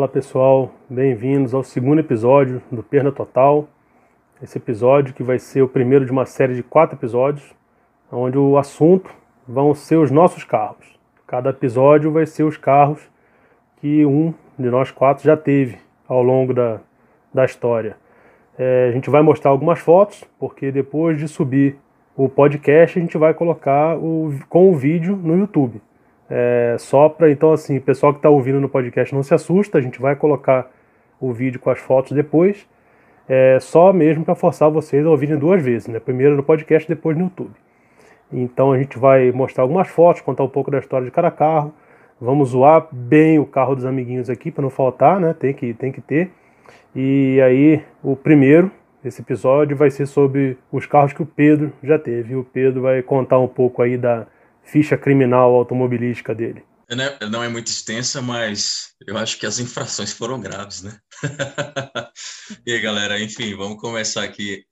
Olá pessoal, bem-vindos ao segundo episódio do Perna Total. Esse episódio que vai ser o primeiro de uma série de quatro episódios, onde o assunto vão ser os nossos carros. Cada episódio vai ser os carros que um de nós quatro já teve ao longo da, da história. É, a gente vai mostrar algumas fotos, porque depois de subir o podcast, a gente vai colocar o, com o vídeo no YouTube. É, só para, então, assim, o pessoal que está ouvindo no podcast não se assusta, a gente vai colocar o vídeo com as fotos depois, é, só mesmo para forçar vocês a ouvirem duas vezes, né? Primeiro no podcast, depois no YouTube. Então a gente vai mostrar algumas fotos, contar um pouco da história de cada carro. Vamos zoar bem o carro dos amiguinhos aqui para não faltar, né? Tem que, tem que ter. E aí, o primeiro, esse episódio, vai ser sobre os carros que o Pedro já teve. E o Pedro vai contar um pouco aí da ficha criminal automobilística dele. É, não é muito extensa, mas eu acho que as infrações foram graves, né? e aí, galera, enfim, vamos começar aqui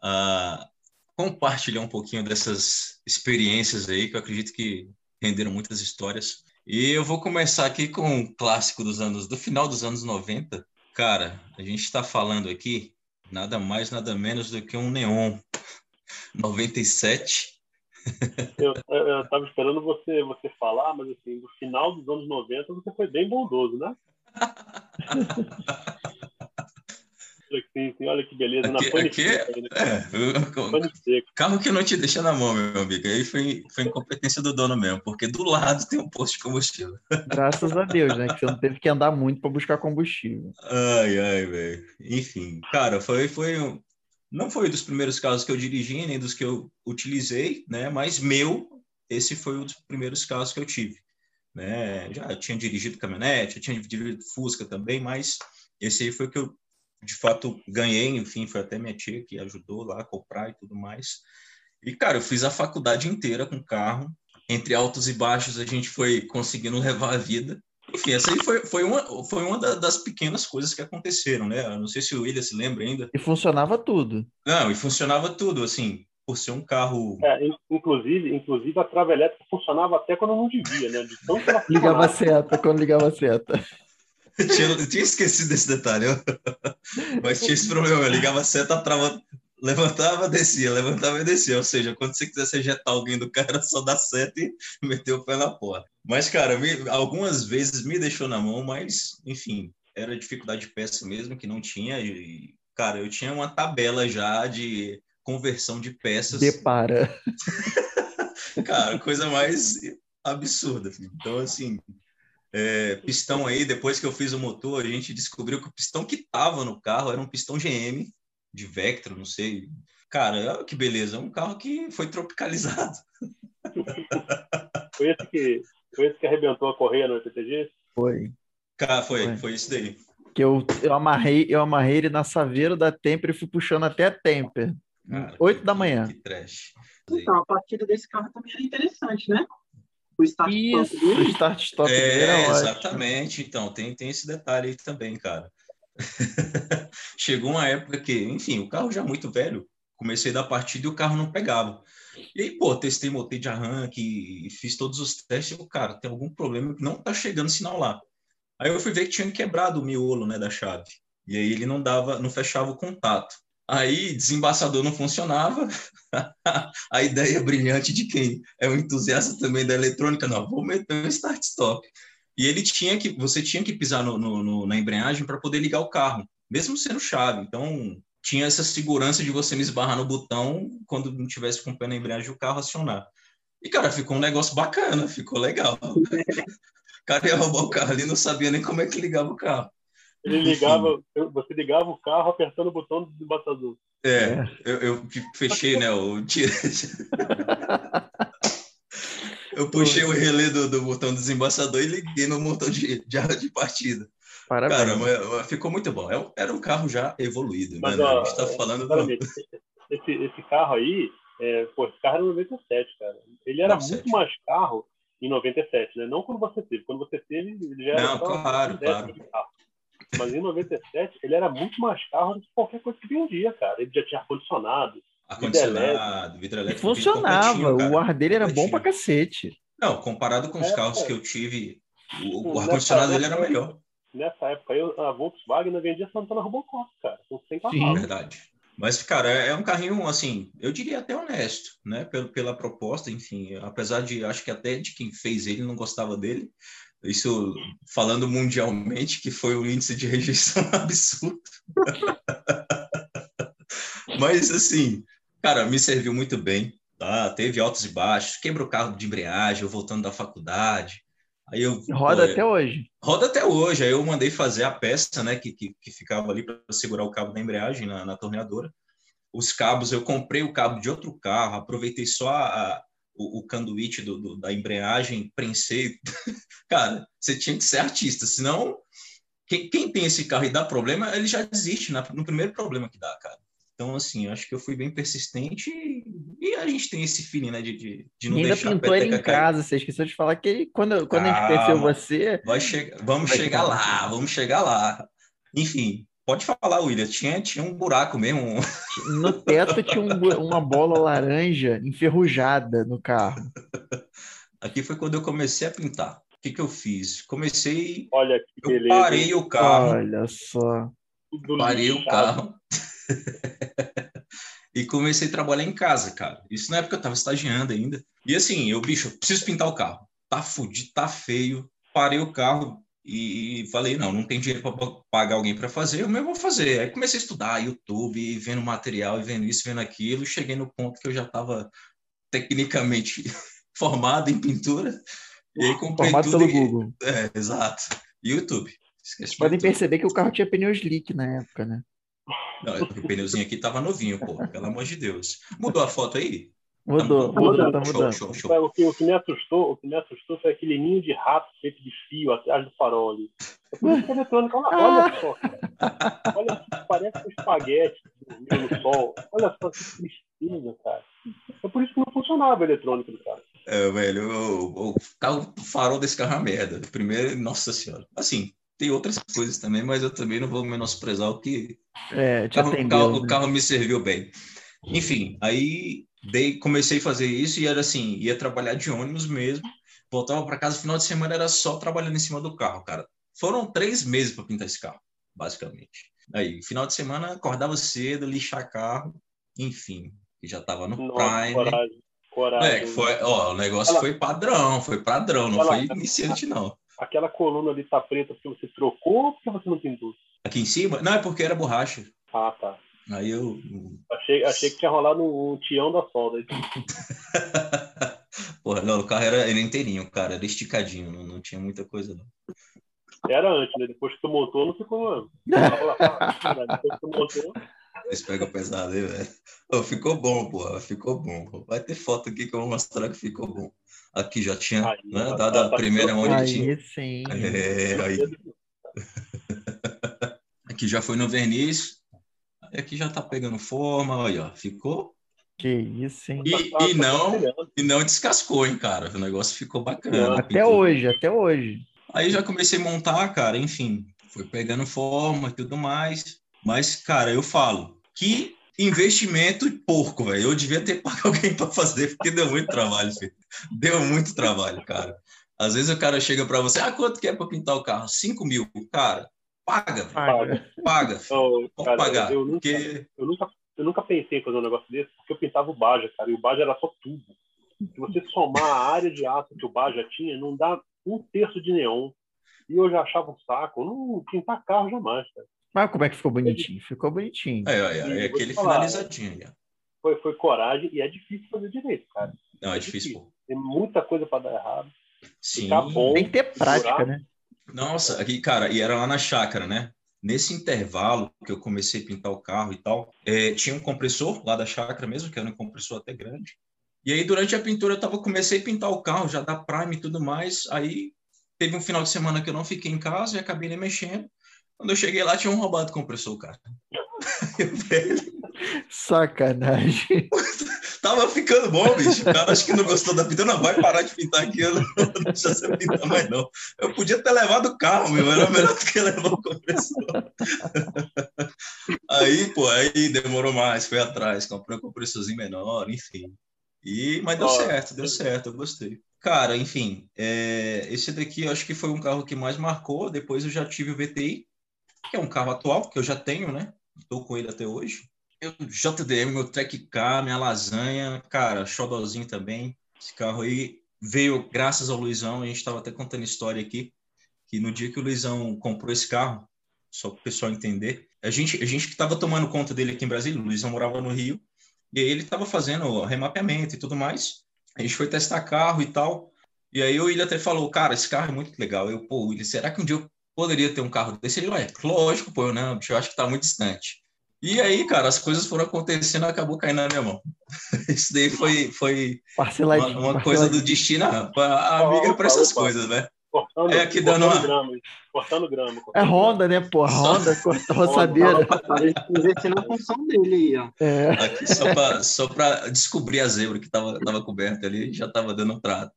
a compartilhar um pouquinho dessas experiências aí, que eu acredito que renderam muitas histórias. E eu vou começar aqui com um clássico dos anos, do final dos anos 90. Cara, a gente está falando aqui nada mais, nada menos do que um Neon 97 eu, eu, estava esperando você, você falar, mas assim, no final dos anos 90 você foi bem bondoso, né? Sim, sim, olha que beleza. Aqui, na pane aqui, seca, né? é, carro que não te deixa na mão, meu amigo. Aí foi, foi incompetência do dono mesmo, porque do lado tem um posto de combustível. Graças a Deus, né? Que você não teve que andar muito para buscar combustível. Ai, ai, velho. Enfim, cara, foi, foi não foi dos primeiros carros que eu dirigi, nem dos que eu utilizei, né? Mas meu, esse foi um dos primeiros carros que eu tive. Né? Já tinha dirigido caminhonete, tinha dirigido Fusca também, mas esse aí foi que eu, de fato, ganhei. Enfim, foi até minha tia que ajudou lá a comprar e tudo mais. E, cara, eu fiz a faculdade inteira com carro. Entre altos e baixos, a gente foi conseguindo levar a vida. Enfim, essa aí foi, foi uma, foi uma das pequenas coisas que aconteceram, né? Eu não sei se o William se lembra ainda. E funcionava tudo. Não, e funcionava tudo, assim, por ser um carro. É, inclusive, inclusive a trava elétrica funcionava até quando não devia, né? De tão ligava a seta, quando ligava a seta. eu, tinha, eu tinha esquecido desse detalhe, mas tinha esse problema. Eu ligava a seta, a trava levantava, descia, levantava e descia. Ou seja, quando você quisesse ejetar alguém do cara, só dá seta e meter o pé na porta. Mas, cara, me, algumas vezes me deixou na mão, mas, enfim, era dificuldade de peça mesmo, que não tinha. E, cara, eu tinha uma tabela já de conversão de peças. Depara. cara, coisa mais absurda. Então, assim, é, pistão aí, depois que eu fiz o motor, a gente descobriu que o pistão que tava no carro era um pistão GM de Vectra, não sei. Cara, que beleza, é um carro que foi tropicalizado. foi, esse que, foi esse que arrebentou a correia no EPTG? Foi. Cara, foi, foi, foi isso daí. Que eu, eu, amarrei, eu amarrei ele na saveira da Temper e fui puxando até a Temper. Oito da manhã. Que trash. Então, a partida desse carro também era interessante, né? O start Isso, stop dele. O start stop é, exatamente. Então, tem, tem esse detalhe aí também, cara. Chegou uma época que, enfim, o carro já muito velho, comecei da partida e o carro não pegava. E aí, pô, testei motor de arranque, fiz todos os testes, e cara, tem algum problema que não tá chegando sinal lá. Aí eu fui ver que tinha quebrado o miolo, né, da chave. E aí ele não dava, não fechava o contato. Aí desembaçador não funcionava. a ideia brilhante de quem é um entusiasta também da eletrônica, não, vou meter um start stop. E ele tinha que, você tinha que pisar no, no, no, na embreagem para poder ligar o carro, mesmo sendo chave. Então, tinha essa segurança de você me esbarrar no botão quando não tivesse com o pé na embreagem o carro acionar. E, cara, ficou um negócio bacana, ficou legal. o cara ia roubar o carro ali não sabia nem como é que ligava o carro. Ele ligava, você ligava o carro apertando o botão do desembaçador. É, eu, eu fechei, né? O... Eu puxei o relé do, do botão desembaçador e liguei no motor de, de, de partida. Parabéns. Cara, mas, ficou muito bom. É era um carro já evoluído, mas, né? Ó, a gente tá falando do... esse, esse carro aí, é, pô, esse carro era 97, cara. Ele era 97. muito mais carro em 97, né? Não quando você teve. Quando você teve, ele já era. Não, claro, claro. Mas em 97, ele era muito mais carro do que qualquer coisa que vendia, cara. Ele já tinha ar-condicionado, Ar-condicionado, vidro elétrico. funcionava, o ar dele era bom pra cacete. Não, comparado com os é, carros é. que eu tive, o, o ar-condicionado dele era melhor. nessa época aí, a Volkswagen vendia Santana Robocop, cara, com 100 cavalos. Verdade. Mas, cara, é, é um carrinho, assim, eu diria até honesto, né? Pela, pela proposta, enfim. Apesar de, acho que até de quem fez ele não gostava dele. Isso falando mundialmente, que foi um índice de rejeição absurdo. Mas, assim, cara, me serviu muito bem. Tá? Teve altos e baixos, quebrou o carro de embreagem, eu voltando da faculdade. Aí eu, roda pô, até hoje. Roda até hoje. Aí eu mandei fazer a peça, né, que, que, que ficava ali para segurar o cabo da embreagem na, na, torneadora. Os cabos, eu comprei o cabo de outro carro, aproveitei só a, a, o, o canduíte do, do, da embreagem, prensei. Cara, você tinha que ser artista, senão quem, quem, tem esse carro e dá problema, ele já desiste na, no primeiro problema que dá, cara. Então, assim, acho que eu fui bem persistente e, a gente tem esse feeling, né, de, de, de não e ainda deixar pintou ele em casa, você esqueceu de falar que ele, quando, quando Calma, a gente conheceu você... Vai che vamos vai chegar lá, vamos chegar lá. Enfim, pode falar, William, tinha, tinha um buraco mesmo. No teto tinha um, uma bola laranja enferrujada no carro. Aqui foi quando eu comecei a pintar. O que, que eu fiz? Comecei... Olha que eu beleza. parei o carro. Olha só. Parei o carro. e comecei a trabalhar em casa, cara. Isso na época eu tava estagiando ainda. E assim, eu, bicho, eu preciso pintar o carro. Tá fudido, tá feio. Parei o carro e falei, não, não tem dinheiro para pagar alguém para fazer, eu mesmo vou fazer. Aí comecei a estudar YouTube, vendo material, e vendo isso, vendo aquilo. Cheguei no ponto que eu já estava tecnicamente formado em pintura. E aí comprei Formado tudo pelo e... Google. É, exato. YouTube. Esqueci Podem perceber que o carro tinha pneu slick na época, né? Não, o pneuzinho aqui tava novinho, pô, pelo amor de Deus. Mudou a foto aí? Mudou, tá mudou, tá mudando. Show, show, show. O, que, o, que, me assustou, o que me assustou foi aquele ninho de rato feito de fio atrás do farol ali. É por isso que a eletrônica, olha só, cara. Olha parece um espaguete no sol. Olha só que tristeza, cara. É por isso que não funcionava a eletrônica do cara. É, velho, o, o, o farol desse carro é uma merda. Primeiro, nossa senhora. Assim, tem outras coisas também, mas eu também não vou menosprezar o que é, o, carro, atendeu, o, carro, né? o carro me serviu bem. Enfim, aí dei, comecei a fazer isso e era assim, ia trabalhar de ônibus mesmo, voltava para casa, final de semana era só trabalhando em cima do carro, cara. Foram três meses para pintar esse carro, basicamente. Aí, final de semana, acordava cedo, lixar carro, enfim, já estava no Nossa, Prime. Coragem, coragem. É, foi, ó, o negócio foi padrão, foi padrão, não foi iniciante, não aquela coluna ali tá preta porque você trocou ou porque você não pintou? Aqui em cima? Não, é porque era borracha. Ah, tá. Aí eu. Achei, achei que tinha rolado um, tião da solda. Porra, não, o carro era, era inteirinho, cara, era esticadinho, não, não tinha muita coisa, não. Era antes, né? Depois que tu montou, não ficou. Depois que tu montou. Eles pegam pesado aí, velho. ficou bom, porra, ficou bom. Vai ter foto aqui que eu vou mostrar que ficou bom. Aqui já tinha aí, né, tá, dado tá, a primeira mão Aí sim. É, aí. aqui já foi no verniz. Aqui já tá pegando forma, olha, ficou. Que isso, hein? E, tá, e não, e não descascou, hein, cara. O negócio ficou bacana. Até hoje, até hoje. Aí já comecei a montar, cara, enfim, foi pegando forma e tudo mais. Mas, cara, eu falo que investimento porco, velho. Eu devia ter pago alguém para fazer, porque deu muito trabalho, filho. Deu muito trabalho, cara. Às vezes o cara chega para você, ah, quanto que é para pintar o carro? 5 mil. Cara, paga, paga. Paga. Oh, Pode cara, pagar. Eu, nunca, porque... eu, nunca, eu nunca pensei em fazer um negócio desse, porque eu pintava o Baja, cara, e o Baja era só tubo. Se você somar a área de aço que o Baja tinha, não dá um terço de neon. E eu já achava um saco. Não pintar carro jamais, cara. Mas como é que ficou bonitinho? Ficou bonitinho. É, é, é aquele finalizadinho. Foi, foi coragem e é difícil fazer direito, cara. Não, é, é difícil. difícil. Tem muita coisa para dar errado. Sim. Bom, Tem que ter prática, né? Nossa, aqui, cara, e era lá na chácara, né? Nesse intervalo que eu comecei a pintar o carro e tal, é, tinha um compressor lá da chácara mesmo, que era um compressor até grande. E aí, durante a pintura, eu tava, comecei a pintar o carro, já da Prime e tudo mais. Aí, teve um final de semana que eu não fiquei em casa e acabei nem mexendo. Quando eu cheguei lá, tinha um roubado o compressor, cara. Sacanagem. Tava ficando bom, bicho. O cara acho que não gostou da pintura. Não, vai parar de pintar aqui. Eu não vou deixar você pintar mais, não. Eu podia ter levado o carro, meu. Era melhor do que levar o compressor. Aí, pô, aí demorou mais. Foi atrás. Comprei um compressorzinho menor, enfim. E, mas deu certo, deu certo. Eu gostei. Cara, enfim, é, esse daqui eu acho que foi um carro que mais marcou. Depois eu já tive o VTI, que é um carro atual, que eu já tenho, né? Estou com ele até hoje. Eu, JDM, meu Track Car, minha lasanha, cara, xodozinho também. Esse carro aí veio graças ao Luizão. A gente estava até contando história aqui, que no dia que o Luizão comprou esse carro, só para o pessoal entender, a gente, a gente que estava tomando conta dele aqui em Brasília, o Luizão morava no Rio, e aí ele estava fazendo remapeamento e tudo mais. A gente foi testar carro e tal. E aí o William até falou, cara, esse carro é muito legal. Eu, pô, William, será que um dia eu poderia ter um carro desse? Ele, ué, lógico, pô, não, bicho, eu acho que tá muito distante. E aí, cara, as coisas foram acontecendo, acabou caindo na minha mão. Isso daí foi, foi uma, uma coisa do destino. A amiga é para essas coisas, né? Cortando, é aqui dando uma... grama, cortando grama. Cortando é Honda, né, pô? Honda, cortou roçadeira. Investindo na função dele aí, ó. É. Aqui só para descobrir a zebra que tava, tava coberta ali, já tava dando trato.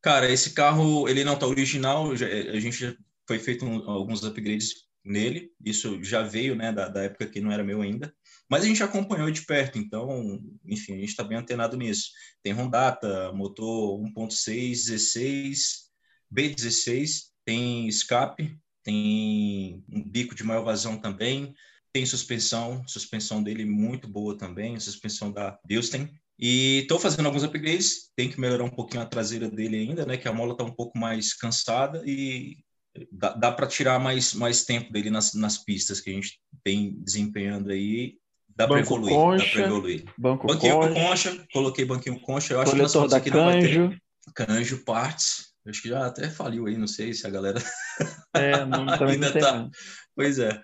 Cara, esse carro, ele não tá original, já, a gente já foi feito um, alguns upgrades nele, isso já veio, né, da, da época que não era meu ainda, mas a gente acompanhou de perto, então, enfim, a gente está bem antenado nisso. Tem Rondata, motor 1.6, 16, B16, tem escape, tem um bico de maior vazão também, tem suspensão, suspensão dele muito boa também, suspensão da Bilstein. E estou fazendo alguns upgrades, tem que melhorar um pouquinho a traseira dele ainda, né? Que a mola está um pouco mais cansada e dá, dá para tirar mais, mais tempo dele nas, nas pistas que a gente tem desempenhando aí. Dá para evoluir, concha, dá para evoluir. Banco banquinho concha, concha, coloquei banquinho concha. Eu acho que da aqui canjo. Canjo parts, Acho que já até faliu aí, não sei se a galera é, não, ainda tá. Pois é.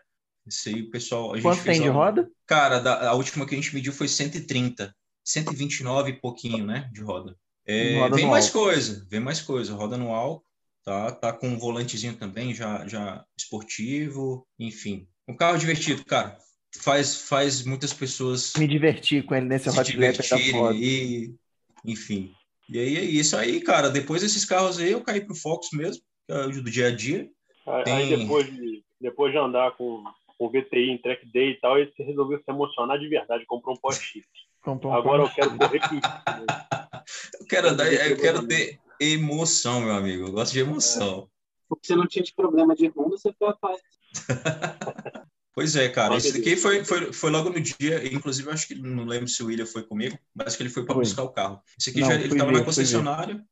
Isso aí, pessoal. A Quanto tem de roda? Cara, da, a última que a gente mediu foi 130. 129 e pouquinho, né? De roda. É, roda vem mais coisa, vem mais coisa. Roda no álcool, tá? Tá com um volantezinho também, já, já esportivo, enfim. Um carro divertido, cara. Faz, faz muitas pessoas. Me divertir com ele nesse hot e, enfim, e aí é isso aí, cara. Depois desses carros aí, eu caí pro Fox mesmo, que é do dia a dia. Aí, Tem... aí depois, de, depois de andar com, com VTI em track day e tal, aí você resolveu se emocionar de verdade, comprou um post-shift. Um Agora eu quero correr com Eu quero, dar, eu quero ter emoção, meu amigo. Eu gosto de emoção. É. Porque você não tinha de problema de rumo, você foi atrás. Pois é, cara. Esse daqui foi, foi, foi logo no dia, inclusive, acho que não lembro se o William foi comigo, mas que ele foi para buscar o carro. Esse aqui não, já ele estava na concessionária.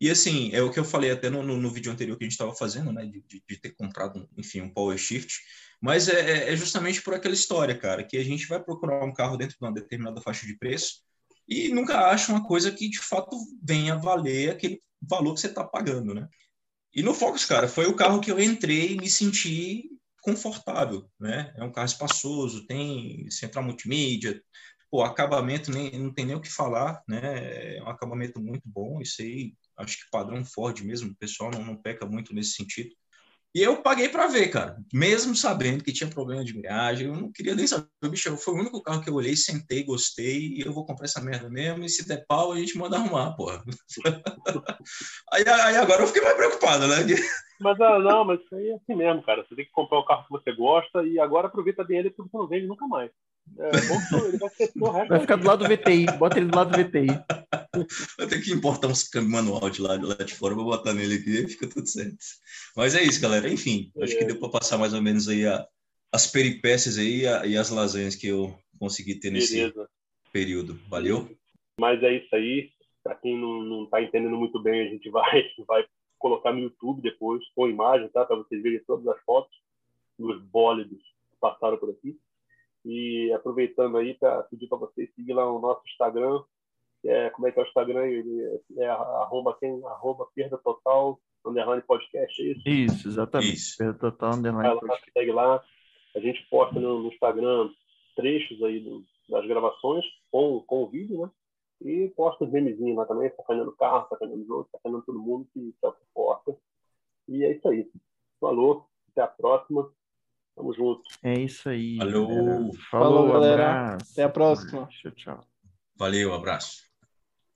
E assim, é o que eu falei até no, no, no vídeo anterior que a gente estava fazendo, né? De, de, de, ter comprado, enfim, um Power Shift. Mas é, é, é, justamente por aquela história, cara, que a gente vai procurar um carro dentro de uma determinada faixa de preço e nunca acha uma coisa que de fato venha valer aquele valor que você está pagando, né? E no Focus, cara, foi o carro que eu entrei e me senti confortável, né? É um carro espaçoso, tem central multimídia, o acabamento nem, não tem nem o que falar, né? É um acabamento muito bom, isso aí acho que padrão Ford mesmo, o pessoal não, não peca muito nesse sentido. E eu paguei para ver, cara. Mesmo sabendo que tinha problema de embreagem, eu não queria nem saber. Bicho, foi o único carro que eu olhei, sentei, gostei, e eu vou comprar essa merda mesmo. E se der pau, a gente manda arrumar, porra. aí, aí agora eu fiquei mais preocupado, né? Mas ah, não, mas isso aí é assim mesmo, cara. Você tem que comprar o carro que você gosta e agora aproveita bem ele porque você não vende nunca mais. É, bom, ele vai, ser vai ficar do lado do VTI, bota ele do lado do VTI. Vai ter que importar uns câmbios manual de lá, de lá de fora, vou botar nele aqui e fica tudo certo. Mas é isso, galera. Enfim, é. acho que deu para passar mais ou menos aí a, as peripécias aí a, e as lasanhas que eu consegui ter nesse Beleza. período. Valeu? Mas é isso aí. Para quem não está entendendo muito bem, a gente vai, vai colocar no YouTube depois, com imagem, tá? Para vocês verem todas as fotos dos bólidos que passaram por aqui. E aproveitando aí para pedir para vocês seguir lá o nosso Instagram, é, como é que é o Instagram? Ele é, é arroba, quem, arroba perda total, underline podcast, é isso? Isso, exatamente. Isso. Perda total, underline Vai lá, segue lá. A gente posta no, no Instagram trechos aí do, das gravações com, com o vídeo, né? E posta os memezinhos lá também, sacaneando o carro, sacaneando os outros, sacaneando todo mundo que, que importa. E é isso aí. Falou, até a próxima. Tamo junto. É isso aí. Falou. Falou, Falou galera. Abraço. Até a próxima. Tchau, tchau. Valeu, abraço.